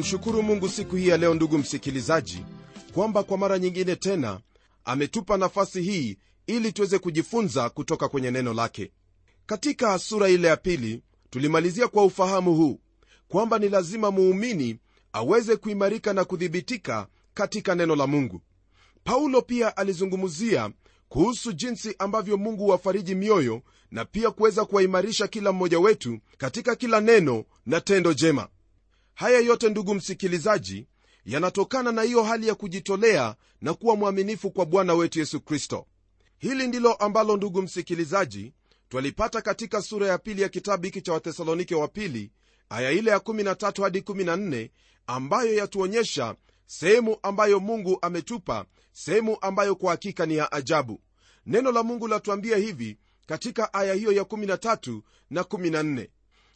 namshukuru mungu siku hii ya leo ndugu msikilizaji kwamba kwa mara nyingine tena ametupa nafasi hii ili tuweze kujifunza kutoka kwenye neno lake. Katika sura ile ya pili tulimalizia kwa ufahamu huu kwamba ni lazima muumini aweze kuimarika na kuthibitika katika neno la mungu. Paulo pia alizungumzia kuhusu jinsi ambavyo mungu wafariji mioyo na pia kuweza kuwaimarisha kila mmoja wetu katika kila neno na tendo jema haya yote ndugu msikilizaji yanatokana na hiyo hali ya kujitolea na kuwa mwaminifu kwa bwana wetu yesu kristo. Hili ndilo ambalo ndugu msikilizaji twalipata katika sura ya pili ya kitabu hiki cha wathesalonike wa pili aya ile ya 13 hadi 14 ambayo yatuonyesha sehemu ambayo mungu ametupa sehemu ambayo kwa hakika ni ya ajabu. Neno la mungu latuambia hivi katika aya hiyo ya 13 na 14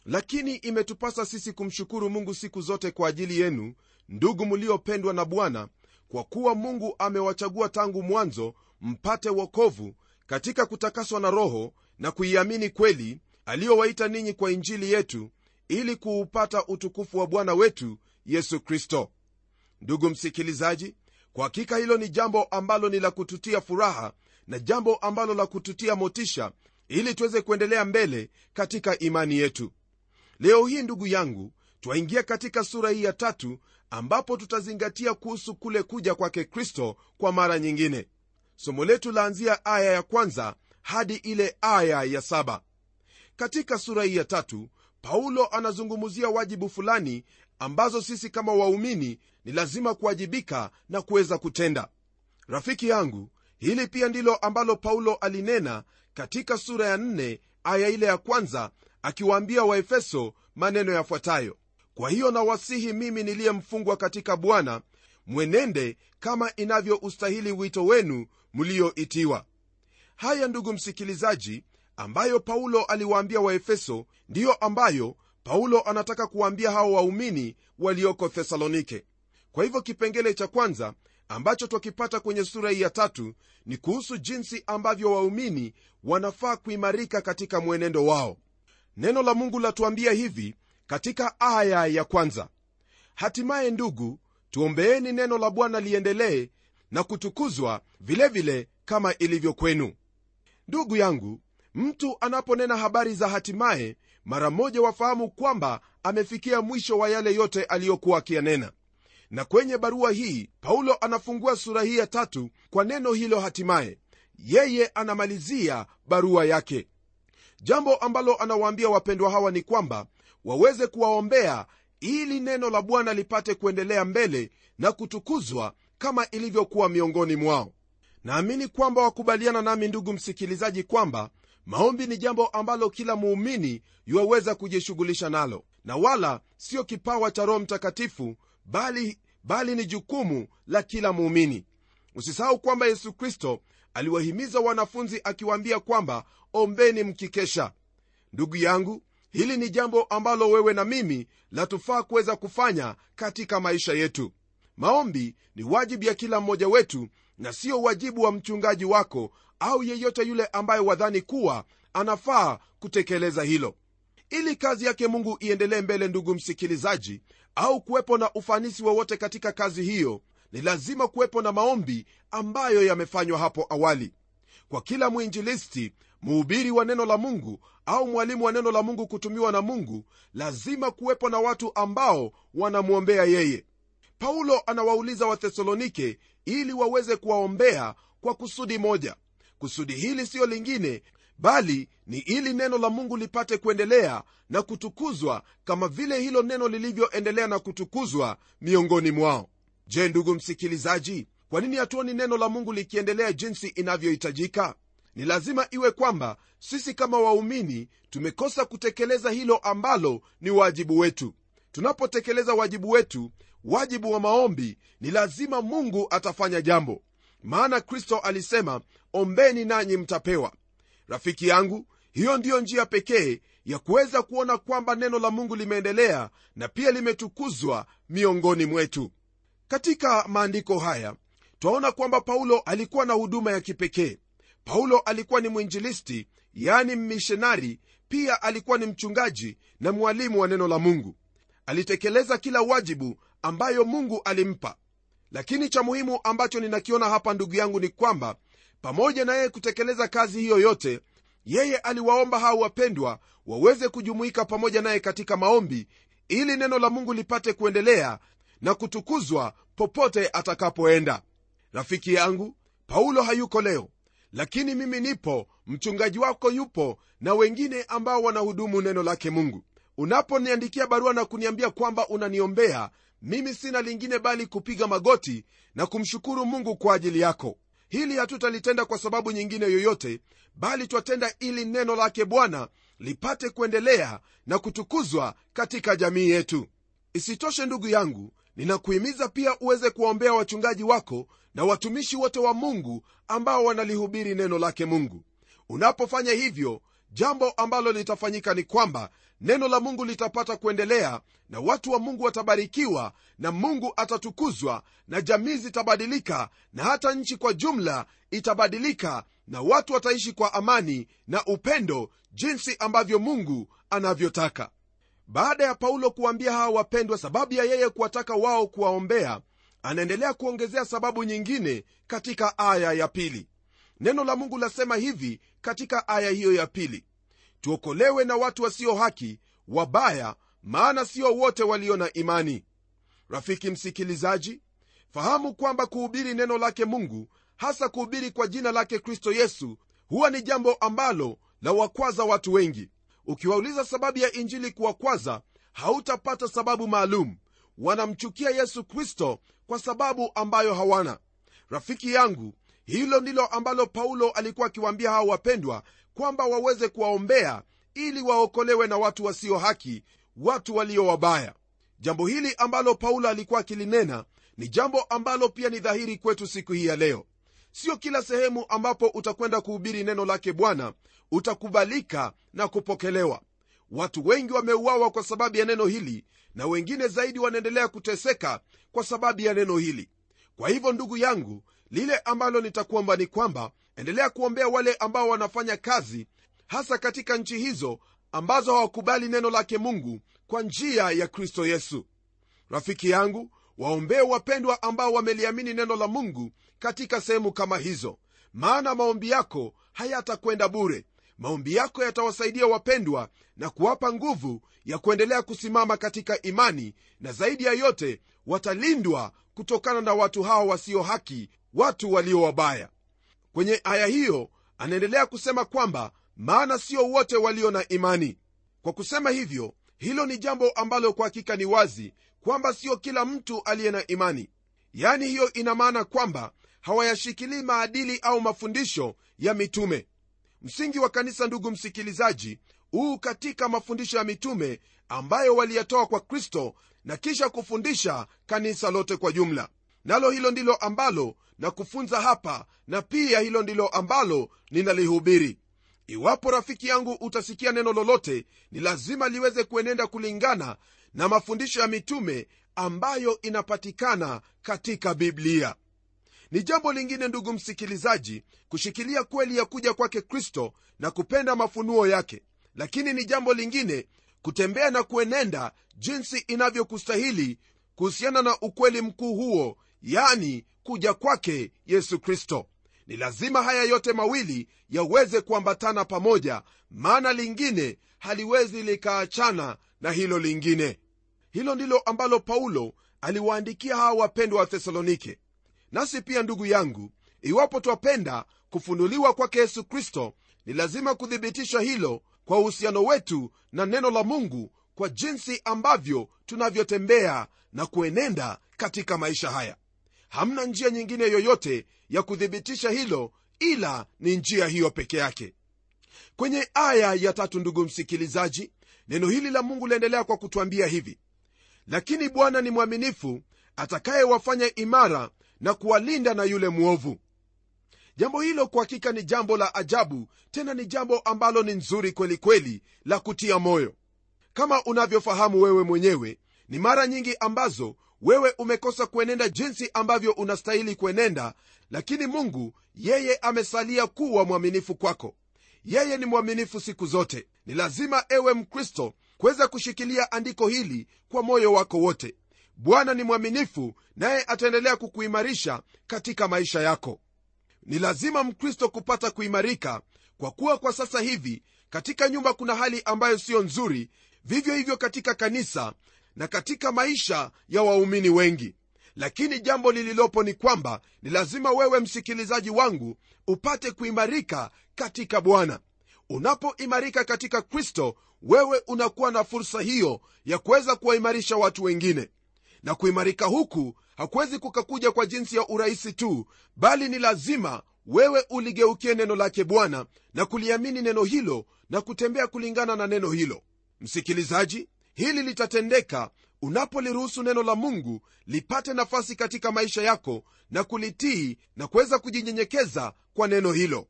lakini imetupasa sisi kumshukuru mungu siku zote kwa ajili yenu ndugu mliopendwa na bwana kwa kuwa mungu amewachagua tangu mwanzo mpate wokovu katika kutakaswa na roho na kuiamini kweli aliyowaita ninyi kwa injili yetu ili kuupata utukufu wa bwana wetu yesu kristo. Ndugu msikilizaji kwa hakika hilo ni jambo ambalo ni la kututia furaha na jambo ambalo la kututia motisha ili tuweze kuendelea mbele katika imani yetu leo hii ndugu yangu twaingia katika sura hii ya tatu ambapo tutazingatia kuhusu kule kuja kwake kristo kwa mara nyingine. Somo letu laanzia aya ya kwanza hadi ile aya ya saba. Katika sura hii ya tatu paulo anazungumzia wajibu fulani ambazo sisi kama waumini ni lazima kuwajibika na kuweza kutenda. Rafiki yangu hili pia ndilo ambalo paulo alinena katika sura ya 4 aya ile ya kwanza akiwaambia waefeso maneno yafuatayo kwa hiyo nawasihi mimi niliyemfungwa katika bwana mwenende kama inavyoustahili wito wenu mlioitiwa. Haya ndugu msikilizaji ambayo paulo aliwaambia waefeso ndiyo ambayo paulo anataka kuwaambia hao waumini walioko thesalonike. Kwa hivyo kipengele cha kwanza ambacho twakipata kwenye sura hii ya tatu ni kuhusu jinsi ambavyo waumini wanafaa kuimarika katika mwenendo wao neno la mungu latuambia hivi katika aya ya kwanza. Hatimaye ndugu tuombeeni neno la bwana liendelee na kutukuzwa vilevile vile kama ilivyo kwenu. Ndugu yangu mtu anaponena habari za hatimaye mara moja wafahamu kwamba amefikia mwisho wa yale yote aliyokuwa akiyanena. Na kwenye barua hii paulo anafungua sura hii ya tatu kwa neno hilo hatimaye. Yeye anamalizia barua yake jambo ambalo anawaambia wapendwa hawa ni kwamba waweze kuwaombea ili neno la bwana lipate kuendelea mbele na kutukuzwa kama ilivyokuwa miongoni mwao. Naamini kwamba wakubaliana nami ndugu msikilizaji kwamba maombi ni jambo ambalo kila muumini yuwaweza kujishughulisha nalo. Na wala sio kipawa cha roho mtakatifu bali, bali ni jukumu la kila muumini. Usisahau kwamba yesu kristo aliwahimiza wanafunzi akiwaambia kwamba ombeni mkikesha. Ndugu yangu hili ni jambo ambalo wewe na mimi latufaa kuweza kufanya katika maisha yetu. Maombi ni wajibu ya kila mmoja wetu na sio wajibu wa mchungaji wako au yeyote yule ambaye wadhani kuwa anafaa kutekeleza hilo. Ili kazi yake mungu iendelee mbele ndugu msikilizaji au kuwepo na ufanisi wowote katika kazi hiyo ni lazima kuwepo na maombi ambayo yamefanywa hapo awali. Kwa kila mwinjilisti mhubiri wa neno la mungu au mwalimu wa neno la mungu kutumiwa na mungu lazima kuwepo na watu ambao wanamwombea yeye. Paulo anawauliza wathesalonike ili waweze kuwaombea kwa kusudi moja. Kusudi hili siyo lingine bali ni ili neno la mungu lipate kuendelea na kutukuzwa kama vile hilo neno lilivyoendelea na kutukuzwa miongoni mwao je ndugu msikilizaji kwa nini hatuoni neno la mungu likiendelea jinsi inavyohitajika? Ni lazima iwe kwamba sisi kama waumini tumekosa kutekeleza hilo ambalo ni wajibu wetu. Tunapotekeleza wajibu wetu wajibu wa maombi ni lazima mungu atafanya jambo. Maana kristo alisema ombeni nanyi mtapewa. Rafiki yangu hiyo ndiyo njia pekee ya kuweza kuona kwamba neno la mungu limeendelea na pia limetukuzwa miongoni mwetu katika maandiko haya twaona kwamba paulo alikuwa na huduma ya kipekee. Paulo alikuwa ni mwinjilisti yaani mmishonari pia alikuwa ni mchungaji na mwalimu wa neno la mungu. Alitekeleza kila wajibu ambayo mungu alimpa. Lakini cha muhimu ambacho ninakiona hapa ndugu yangu ni kwamba pamoja na yeye kutekeleza kazi hiyo yote yeye aliwaomba hao wapendwa waweze kujumuika pamoja naye katika maombi ili neno la mungu lipate kuendelea na kutukuzwa popote atakapoenda. Rafiki yangu paulo hayuko leo lakini mimi nipo mchungaji wako yupo na wengine ambao wanahudumu neno lake mungu. Unaponiandikia barua na kuniambia kwamba unaniombea mimi sina lingine bali kupiga magoti na kumshukuru mungu kwa ajili yako. Hili hatutalitenda kwa sababu nyingine yoyote bali twatenda ili neno lake bwana lipate kuendelea na kutukuzwa katika jamii yetu. Isitoshe ndugu yangu ninakuhimiza pia uweze kuwaombea wachungaji wako na watumishi wote wa mungu ambao wanalihubiri neno lake mungu. Unapofanya hivyo jambo ambalo litafanyika ni kwamba neno la mungu litapata kuendelea na watu wa mungu watabarikiwa na mungu atatukuzwa na jamii zitabadilika na hata nchi kwa jumla itabadilika na watu wataishi kwa amani na upendo jinsi ambavyo mungu anavyotaka baada ya paulo kuwaambia hawa wapendwa sababu ya yeye kuwataka wao kuwaombea anaendelea kuongezea sababu nyingine katika aya ya pili. Neno la mungu lasema hivi katika aya hiyo ya pili tuokolewe na watu wasio haki wabaya maana sio wote walio na imani. Rafiki msikilizaji fahamu kwamba kuhubiri neno lake mungu hasa kuhubiri kwa jina lake kristo yesu huwa ni jambo ambalo la wakwaza watu wengi ukiwauliza sababu ya injili kuwakwaza hautapata sababu maalum. Wanamchukia yesu kristo kwa sababu ambayo hawana. Rafiki yangu hilo ndilo ambalo paulo alikuwa akiwaambia hao wapendwa kwamba waweze kuwaombea ili waokolewe na watu wasio haki watu walio wabaya. Jambo hili ambalo paulo alikuwa akilinena ni jambo ambalo pia ni dhahiri kwetu siku hii ya leo sio kila sehemu ambapo utakwenda kuhubiri neno lake bwana utakubalika na kupokelewa. Watu wengi wameuawa kwa sababu ya neno hili na wengine zaidi wanaendelea kuteseka kwa sababu ya neno hili. Kwa hivyo ndugu yangu lile ambalo nitakuomba ni kwamba endelea kuombea wale ambao wanafanya kazi hasa katika nchi hizo ambazo hawakubali neno lake mungu kwa njia ya kristo yesu. Rafiki yangu waombee wapendwa ambao wameliamini neno la mungu katika sehemu kama hizo. Maana maombi yako hayatakwenda bure. Maombi yako yatawasaidia wapendwa na kuwapa nguvu ya kuendelea kusimama katika imani na zaidi ya yote watalindwa kutokana na watu hao wasio haki watu walio wabaya. Kwenye aya hiyo anaendelea kusema kwamba maana sio wote walio na imani. Kwa kusema hivyo hilo ni jambo ambalo kwa hakika ni wazi kwamba sio kila mtu aliye na imani. Yaani hiyo ina maana kwamba hawayashikilii maadili au mafundisho ya mitume. Msingi wa kanisa ndugu msikilizaji huu katika mafundisho ya mitume ambayo waliyatoa kwa kristo na kisha kufundisha kanisa lote kwa jumla. Nalo hilo ndilo ambalo na kufunza hapa na pia hilo ndilo ambalo ninalihubiri. Iwapo rafiki yangu utasikia neno lolote ni lazima liweze kuenenda kulingana na mafundisho ya mitume ambayo inapatikana katika biblia. Ni jambo lingine ndugu msikilizaji kushikilia kweli ya kuja kwake kristo na kupenda mafunuo yake. Lakini ni jambo lingine kutembea na kuenenda jinsi inavyokustahili kuhusiana na ukweli mkuu huo yani kuja kwake yesu kristo. Ni lazima haya yote mawili yaweze kuambatana pamoja maana lingine haliwezi likaachana na hilo lingine hilo ndilo ambalo paulo aliwaandikia hawa wapendwa wa thesalonike. Nasi pia ndugu yangu iwapo twapenda kufunuliwa kwake yesu kristo ni lazima kuthibitisha hilo kwa uhusiano wetu na neno la mungu kwa jinsi ambavyo tunavyotembea na kuenenda katika maisha haya. Hamna njia nyingine yoyote ya kuthibitisha hilo ila ni njia hiyo peke yake. Kwenye aya ya tatu ndugu msikilizaji neno hili la mungu laendelea kwa kutwambia hivi lakini bwana ni mwaminifu atakayewafanya imara na kuwalinda na yule mwovu. Jambo hilo kwa hakika ni jambo la ajabu tena ni jambo ambalo ni nzuri kweli kweli la kutia moyo. Kama unavyofahamu wewe mwenyewe ni mara nyingi ambazo wewe umekosa kuenenda jinsi ambavyo unastahili kuenenda lakini mungu yeye amesalia kuwa mwaminifu kwako. Yeye ni mwaminifu siku zote. Ni lazima ewe mkristo kuweza kushikilia andiko hili kwa moyo wako wote. Bwana ni mwaminifu naye ataendelea kukuimarisha katika maisha yako. Ni lazima mkristo kupata kuimarika kwa kuwa kwa sasa hivi katika nyumba kuna hali ambayo siyo nzuri vivyo hivyo katika kanisa na katika maisha ya waumini wengi. Lakini jambo lililopo ni kwamba ni lazima wewe msikilizaji wangu upate kuimarika katika bwana. Unapoimarika katika kristo wewe unakuwa na fursa hiyo ya kuweza kuwaimarisha watu wengine. Na kuimarika huku hakuwezi kukakuja kwa jinsi ya urahisi tu bali ni lazima wewe uligeukie neno lake bwana na kuliamini neno hilo na kutembea kulingana na neno hilo. Msikilizaji hili litatendeka unapoliruhusu neno la mungu lipate nafasi katika maisha yako na kulitii na kuweza kujinyenyekeza kwa neno hilo.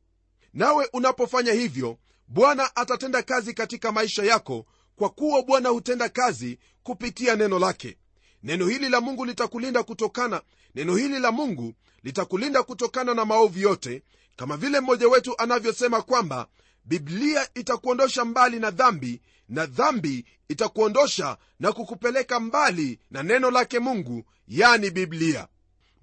Nawe unapofanya hivyo bwana atatenda kazi katika maisha yako kwa kuwa bwana hutenda kazi kupitia neno lake. Neno hili la mungu litakulinda kutokana neno hili la mungu litakulinda kutokana na maovu yote kama vile mmoja wetu anavyosema kwamba biblia itakuondosha mbali na dhambi na dhambi itakuondosha na kukupeleka mbali na neno lake mungu yani biblia.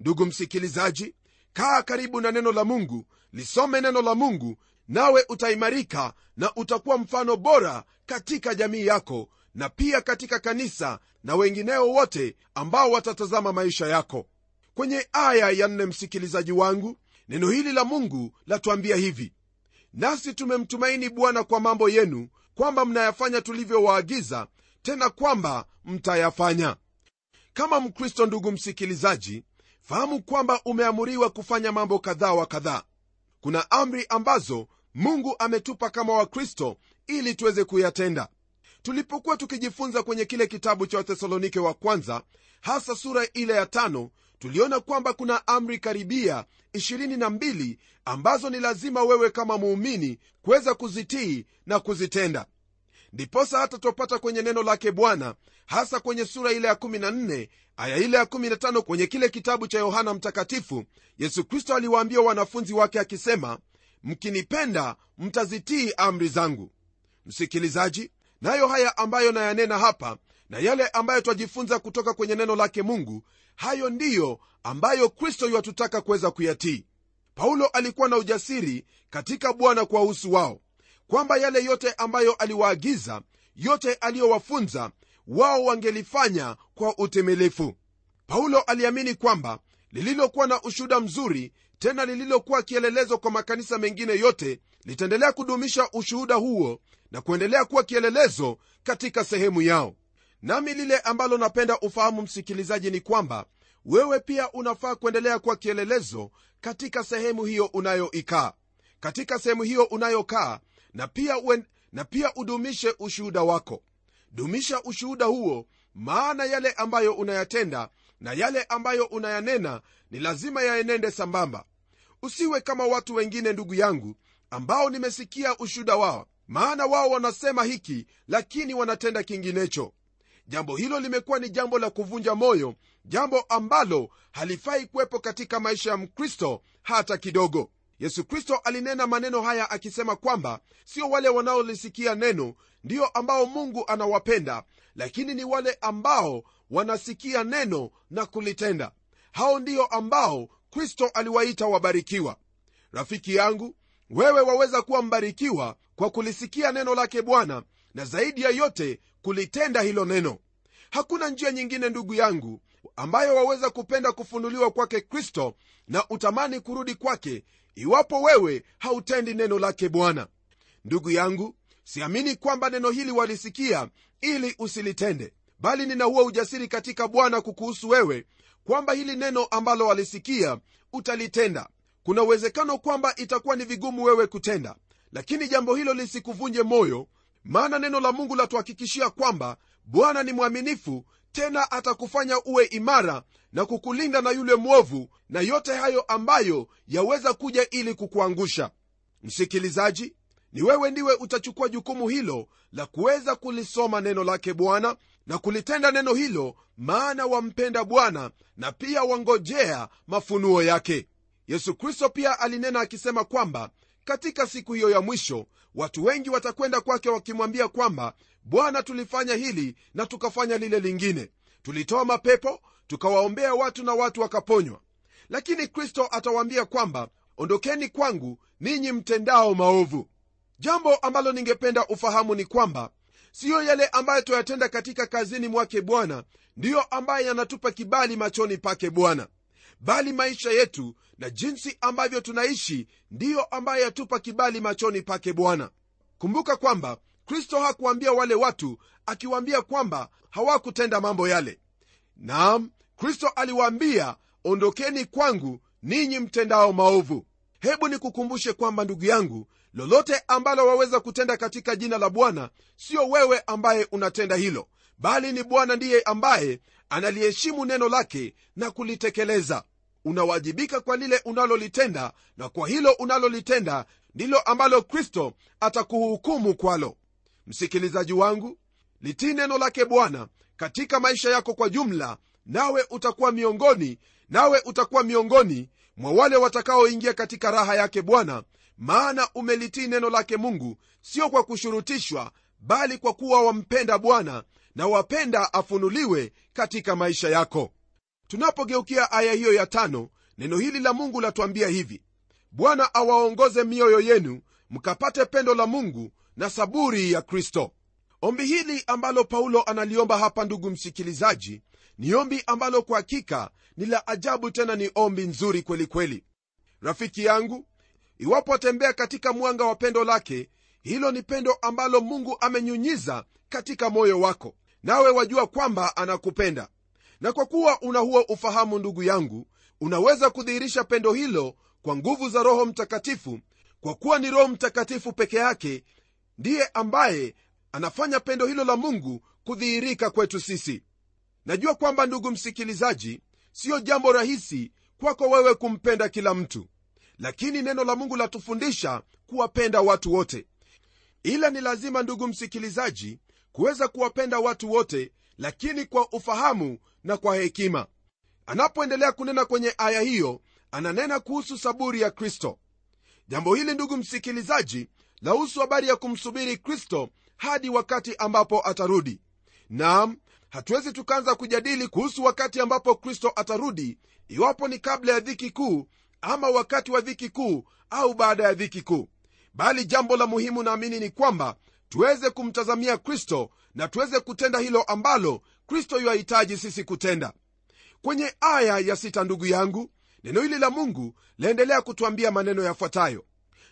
Ndugu msikilizaji kaa karibu na neno la mungu lisome neno la mungu nawe utaimarika na utakuwa mfano bora katika jamii yako na pia katika kanisa na wengineo wote ambao watatazama maisha yako. Kwenye aya ya nne msikilizaji wangu neno hili la mungu latuambia hivi nasi tumemtumaini bwana kwa mambo yenu kwamba mnayafanya tulivyowaagiza tena kwamba mtayafanya. Kama mkristo ndugu msikilizaji fahamu kwamba umeamuriwa kufanya mambo kadhaa wa kadhaa. Kuna amri ambazo mungu ametupa kama wakristo ili tuweze kuyatenda. Tulipokuwa tukijifunza kwenye kile kitabu cha wathesalonike wa kwanza hasa sura ile ya tano tuliona kwamba kuna amri karibia 22 ambazo ni lazima wewe kama muumini kuweza kuzitii na kuzitenda. Ndiposa hata twapata kwenye neno lake bwana hasa kwenye sura ile ya 14 aya ile ya 15 kwenye kile kitabu cha yohana mtakatifu yesu kristo aliwaambia wanafunzi wake akisema mkinipenda mtazitii amri zangu. Msikilizaji nayo haya ambayo nayanena hapa na yale ambayo twajifunza kutoka kwenye neno lake mungu hayo ndiyo ambayo kristo yuwatutaka kuweza kuyatii. Paulo alikuwa na ujasiri katika bwana kuwahusu wao kwamba yale yote ambayo aliwaagiza yote aliyowafunza wao wangelifanya kwa utimilifu. Paulo aliamini kwamba lililokuwa na ushuhuda mzuri tena lililokuwa kielelezo kwa makanisa mengine yote litaendelea kudumisha ushuhuda huo na kuendelea kuwa kielelezo katika sehemu yao. Nami lile ambalo napenda ufahamu msikilizaji ni kwamba wewe pia unafaa kuendelea kuwa kielelezo katika sehemu hiyo unayoikaa katika sehemu hiyo unayokaa na na pia udumishe ushuhuda wako. Dumisha ushuhuda huo maana yale ambayo unayatenda na yale ambayo unayanena ni lazima yaenende sambamba. Usiwe kama watu wengine ndugu yangu ambao nimesikia ushuda wao. Maana wao wanasema hiki lakini wanatenda kinginecho. Jambo hilo limekuwa ni jambo la kuvunja moyo jambo ambalo halifai kuwepo katika maisha ya mkristo hata kidogo. Yesu kristo alinena maneno haya akisema kwamba sio wale wanaolisikia neno ndiyo ambao mungu anawapenda lakini ni wale ambao wanasikia neno na kulitenda. Hao ndiyo ambao kristo aliwaita wabarikiwa. Rafiki yangu wewe waweza kuwa mbarikiwa kwa kulisikia neno lake bwana na zaidi ya yote kulitenda hilo neno. Hakuna njia nyingine ndugu yangu ambayo waweza kupenda kufunuliwa kwake kristo na utamani kurudi kwake iwapo wewe hautendi neno lake bwana. Ndugu yangu siamini kwamba neno hili walisikia ili usilitende bali nina huo ujasiri katika bwana kukuhusu wewe kwamba hili neno ambalo walisikia utalitenda. Kuna uwezekano kwamba itakuwa ni vigumu wewe kutenda lakini jambo hilo lisikuvunje moyo maana neno la mungu latuhakikishia kwamba bwana ni mwaminifu tena atakufanya uwe imara na kukulinda na yule mwovu na yote hayo ambayo yaweza kuja ili kukuangusha. Msikilizaji ni wewe ndiwe utachukua jukumu hilo la kuweza kulisoma neno lake bwana na kulitenda neno hilo maana wampenda bwana na pia wangojea mafunuo yake. Yesu kristo pia alinena akisema kwamba katika siku hiyo ya mwisho watu wengi watakwenda kwake wakimwambia kwamba bwana tulifanya hili na tukafanya lile lingine. Tulitoa mapepo tukawaombea watu na watu wakaponywa. Lakini kristo atawaambia kwamba ondokeni kwangu ninyi mtendao maovu. Jambo ambalo ningependa ufahamu ni kwamba siyo yale ambayo twayatenda katika kazini mwake bwana. Ndiyo ambaye yanatupa kibali machoni pake bwana. Bali maisha yetu na jinsi ambavyo tunaishi ndiyo ambayo yatupa kibali machoni pake bwana. Kumbuka kwamba kristo hakuwaambia wale watu akiwaambia kwamba hawakutenda mambo yale. Naam kristo aliwaambia ondokeni kwangu ninyi mtendao maovu. Hebu nikukumbushe kwamba ndugu yangu lolote ambalo waweza kutenda katika jina la bwana sio wewe ambaye unatenda hilo bali ni bwana ndiye ambaye analiheshimu neno lake na kulitekeleza. Unawajibika kwa lile unalolitenda na kwa hilo unalolitenda ndilo ambalo kristo atakuhukumu kwalo. Msikilizaji wangu litii neno lake bwana katika maisha yako kwa jumla nawe utakuwa miongoni nawe utakuwa miongoni mwa wale watakaoingia katika raha yake bwana maana umelitii neno lake mungu sio kwa kushurutishwa bali kwa kuwa wampenda bwana na wapenda afunuliwe katika maisha yako. Tunapogeukia aya hiyo ya tano neno hili la mungu latuambia hivi. Bwana awaongoze mioyo yenu mkapate pendo la mungu na saburi ya kristo. Ombi hili ambalo paulo analiomba hapa ndugu msikilizaji ni ombi ambalo kwa hakika ni la ajabu tena ni ombi nzuri kwelikweli kweli. Rafiki yangu iwapo watembea katika mwanga wa pendo lake hilo ni pendo ambalo mungu amenyunyiza katika moyo wako. Nawe wajua kwamba anakupenda. Na kwa kuwa una huo ufahamu ndugu yangu unaweza kudhihirisha pendo hilo kwa nguvu za roho mtakatifu. Kwa kuwa ni roho mtakatifu peke yake ndiye ambaye anafanya pendo hilo la mungu kudhihirika kwetu sisi. Najua kwamba ndugu msikilizaji siyo jambo rahisi kwako wewe kumpenda kila mtu lakini neno la mungu latufundisha kuwapenda watu wote. Ila ni lazima ndugu msikilizaji kuweza kuwapenda watu wote lakini kwa ufahamu na kwa hekima. Anapoendelea kunena kwenye aya hiyo ananena kuhusu saburi ya kristo. Jambo hili ndugu msikilizaji lahusu habari ya kumsubiri kristo hadi wakati ambapo atarudi. Nam hatuwezi tukaanza kujadili kuhusu wakati ambapo kristo atarudi iwapo ni kabla ya dhiki kuu ama wakati wa dhiki kuu au baada ya dhiki kuu. Bali jambo la muhimu naamini ni kwamba tuweze kumtazamia kristo na tuweze kutenda hilo ambalo kristo yuahitaji sisi kutenda. Kwenye aya ya sita ndugu yangu neno hili la mungu laendelea kutwambia maneno yafuatayo.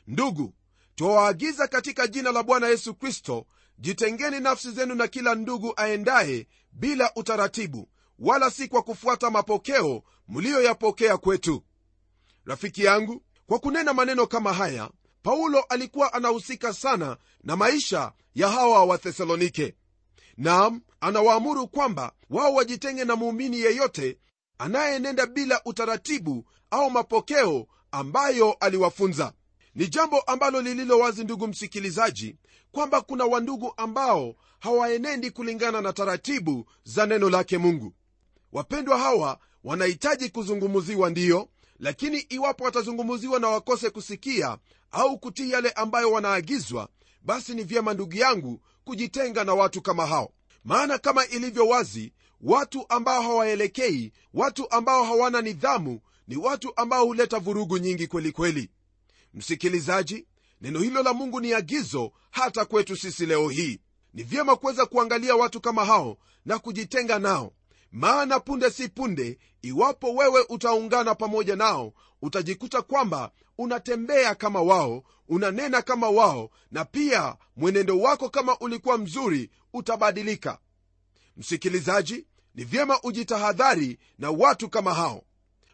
Ndugu twawaagiza katika jina la bwana yesu kristo jitengeni nafsi zenu na kila ndugu aendaye bila utaratibu wala si kwa kufuata mapokeo mliyoyapokea kwetu rafiki yangu. Kwa kunena maneno kama haya paulo alikuwa anahusika sana na maisha ya hawa wathesalonike nam anawaamuru kwamba wao wajitenge na muumini yeyote anayenenda bila utaratibu au mapokeo ambayo aliwafunza. Ni jambo ambalo lililo wazi ndugu msikilizaji kwamba kuna wandugu ambao hawaenendi kulingana na taratibu za neno lake mungu. Wapendwa hawa wanahitaji kuzungumziwa ndiyo lakini iwapo watazungumziwa na wakose kusikia au kutii yale ambayo wanaagizwa basi ni vyema ndugu yangu kujitenga na watu kama hao. Maana kama ilivyo wazi watu ambao hawaelekei watu ambao hawana nidhamu ni watu ambao huleta vurugu nyingi kwelikweli kweli. Msikilizaji neno hilo la mungu ni agizo hata kwetu sisi leo hii. Ni vyema kuweza kuangalia watu kama hao na kujitenga nao maana punde si punde iwapo wewe utaungana pamoja nao utajikuta kwamba unatembea kama wao unanena kama wao na pia mwenendo wako kama ulikuwa mzuri utabadilika. Msikilizaji ni vyema ujitahadhari na watu kama hao.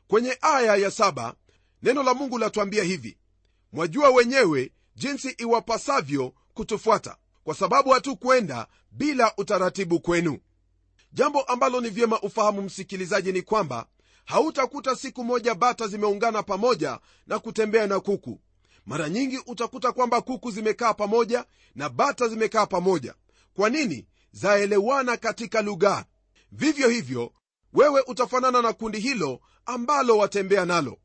Kwenye aya ya saba neno la mungu latuambia hivi. Mwajua wenyewe jinsi iwapasavyo kutufuata kwa sababu hatukwenda bila utaratibu kwenu jambo ambalo ni vyema ufahamu msikilizaji ni kwamba hautakuta siku moja bata zimeungana pamoja na kutembea na kuku. Mara nyingi utakuta kwamba kuku zimekaa pamoja na bata zimekaa pamoja. Kwa nini? Zaelewana katika lugha. Vivyo hivyo wewe utafanana na kundi hilo ambalo watembea nalo.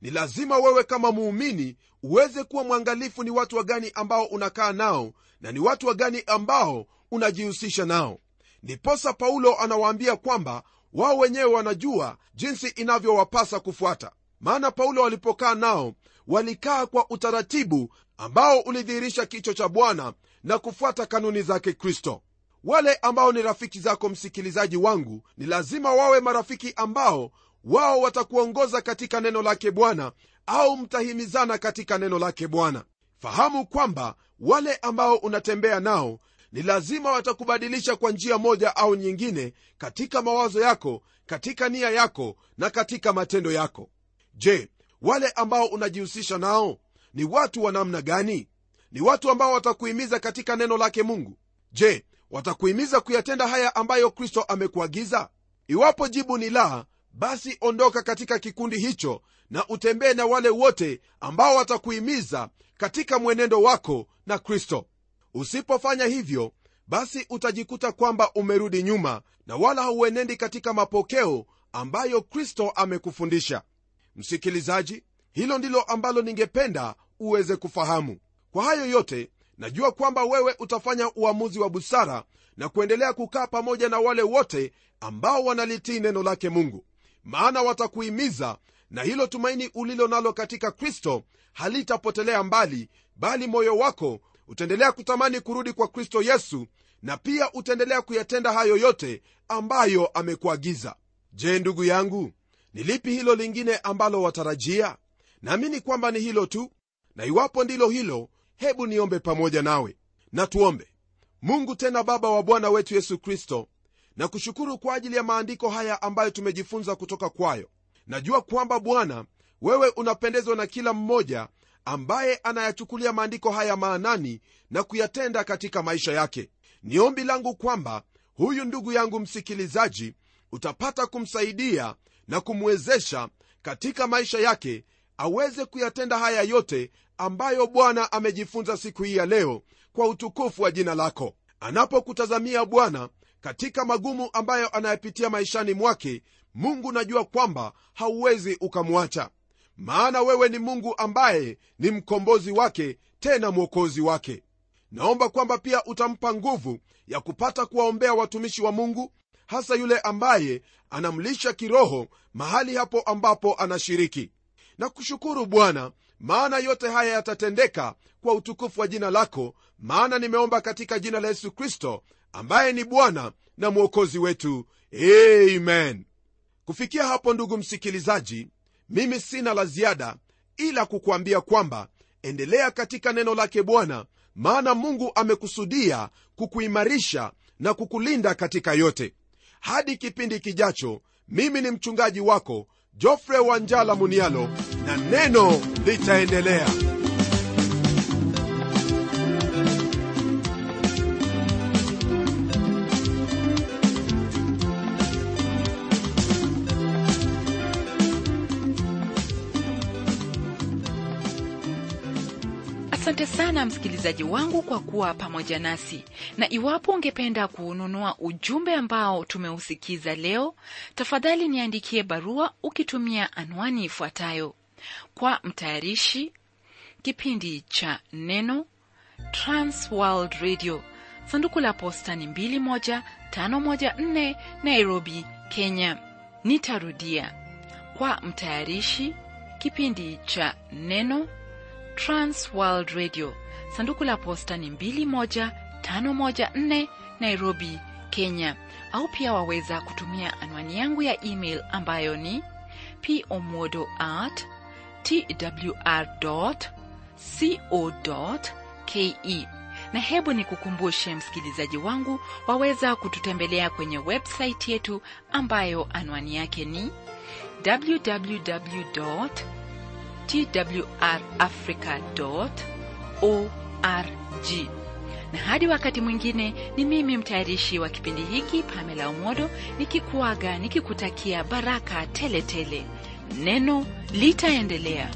Ni lazima wewe kama muumini uweze kuwa mwangalifu ni watu wagani ambao unakaa nao na ni watu wagani ambao unajihusisha nao ndiposa paulo anawaambia kwamba wao wenyewe wanajua jinsi inavyowapasa kufuata. Maana paulo walipokaa nao walikaa kwa utaratibu ambao ulidhihirisha kicho cha bwana na kufuata kanuni zake kristo. Wale ambao ni rafiki zako msikilizaji wangu ni lazima wawe marafiki ambao wao watakuongoza katika neno lake bwana au mtahimizana katika neno lake bwana. Fahamu kwamba wale ambao unatembea nao ni lazima watakubadilisha kwa njia moja au nyingine katika mawazo yako katika nia yako na katika matendo yako. Je wale ambao unajihusisha nao ni watu wa namna gani? Ni watu ambao watakuhimiza katika neno lake mungu? Je watakuhimiza kuyatenda haya ambayo kristo amekuagiza? Iwapo jibu ni la basi ondoka katika kikundi hicho na utembee na wale wote ambao watakuhimiza katika mwenendo wako na kristo usipofanya hivyo basi utajikuta kwamba umerudi nyuma na wala hauenendi katika mapokeo ambayo kristo amekufundisha. Msikilizaji hilo ndilo ambalo ningependa uweze kufahamu. Kwa hayo yote najua kwamba wewe utafanya uamuzi wa busara na kuendelea kukaa pamoja na wale wote ambao wanalitii neno lake mungu. Maana watakuhimiza na hilo tumaini ulilo nalo katika kristo halitapotelea mbali bali moyo wako utaendelea kutamani kurudi kwa kristo yesu na pia utaendelea kuyatenda hayo yote ambayo amekuagiza. Je ndugu yangu ni lipi hilo lingine ambalo watarajia? Naamini kwamba ni hilo tu na iwapo ndilo hilo hebu niombe pamoja nawe. Na tuombe. Mungu tena baba wa bwana wetu yesu kristo na kushukuru kwa ajili ya maandiko haya ambayo tumejifunza kutoka kwayo. Najua kwamba bwana wewe unapendezwa na kila mmoja ambaye anayachukulia maandiko haya maanani na kuyatenda katika maisha yake. Ni ombi langu kwamba huyu ndugu yangu msikilizaji utapata kumsaidia na kumwezesha katika maisha yake aweze kuyatenda haya yote ambayo bwana amejifunza siku hii ya leo kwa utukufu wa jina lako. Anapokutazamia bwana katika magumu ambayo anayapitia maishani mwake mungu najua kwamba hauwezi ukamwacha maana wewe ni mungu ambaye ni mkombozi wake tena mwokozi wake. Naomba kwamba pia utampa nguvu ya kupata kuwaombea watumishi wa mungu hasa yule ambaye anamlisha kiroho mahali hapo ambapo anashiriki. Na kushukuru bwana maana yote haya yatatendeka kwa utukufu wa jina lako maana nimeomba katika jina la yesu kristo ambaye ni bwana na mwokozi wetu. Amen. Kufikia hapo ndugu msikilizaji mimi sina la ziada ila kukuambia kwamba endelea katika neno lake bwana maana mungu amekusudia kukuimarisha na kukulinda katika yote. Hadi kipindi kijacho mimi ni mchungaji wako jofre wanjala munialo na neno litaendelea asante sana msikilizaji wangu kwa kuwa pamoja nasi. Na iwapo ungependa kuununua ujumbe ambao tumeusikiza leo tafadhali niandikie barua ukitumia anwani ifuatayo. Kwa mtayarishi kipindi cha neno transworld radio. Sanduku la posta ni 21514 nairobi kenya. Nitarudia. Kwa mtayarishi kipindi cha neno transworld radio. Sanduku la posta ni 21514 nairobi kenya. Au pia waweza kutumia anwani yangu ya email ambayo ni pomodo at twr co ke na hebu ni kukumbushe msikilizaji wangu waweza kututembelea kwenye websaiti yetu ambayo anwani yake ni www twrafrica.org. Na hadi wakati mwingine, ni mimi mtayarishi wa kipindi hiki Pamela Omodo nikikuaga nikikutakia baraka tele tele. Neno litaendelea.